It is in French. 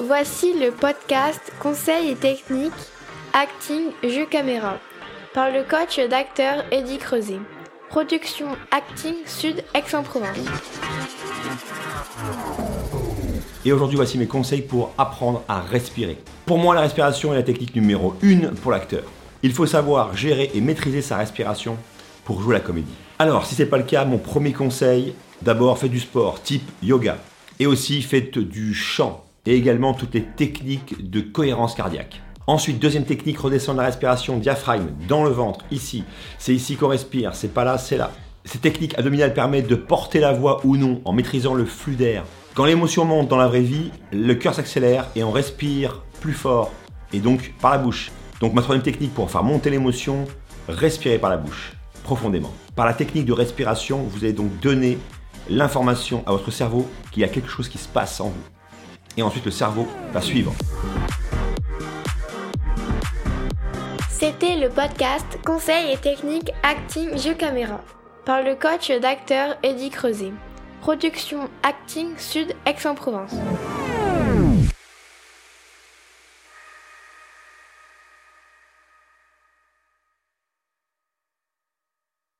Voici le podcast Conseils et techniques Acting Jeu Caméra par le coach d'acteur Eddie Creuset. Production Acting Sud Aix-en-Provence. Et aujourd'hui, voici mes conseils pour apprendre à respirer. Pour moi, la respiration est la technique numéro 1 pour l'acteur. Il faut savoir gérer et maîtriser sa respiration pour jouer la comédie. Alors, si ce n'est pas le cas, mon premier conseil, d'abord faites du sport type yoga. Et aussi faites du chant et également toutes les techniques de cohérence cardiaque. Ensuite, deuxième technique, redescendre la respiration diaphragme dans le ventre, ici. C'est ici qu'on respire, c'est pas là, c'est là. Cette technique abdominale permet de porter la voix ou non en maîtrisant le flux d'air. Quand l'émotion monte dans la vraie vie, le cœur s'accélère et on respire plus fort et donc par la bouche. Donc ma troisième technique pour faire monter l'émotion, respirer par la bouche, profondément. Par la technique de respiration, vous allez donc donner l'information à votre cerveau qu'il y a quelque chose qui se passe en vous. Et ensuite le cerveau va suivre. C'était le podcast Conseils et techniques Acting Jeu Caméra par le coach d'acteur Eddie Creuset. Production Acting Sud Aix-en-Provence.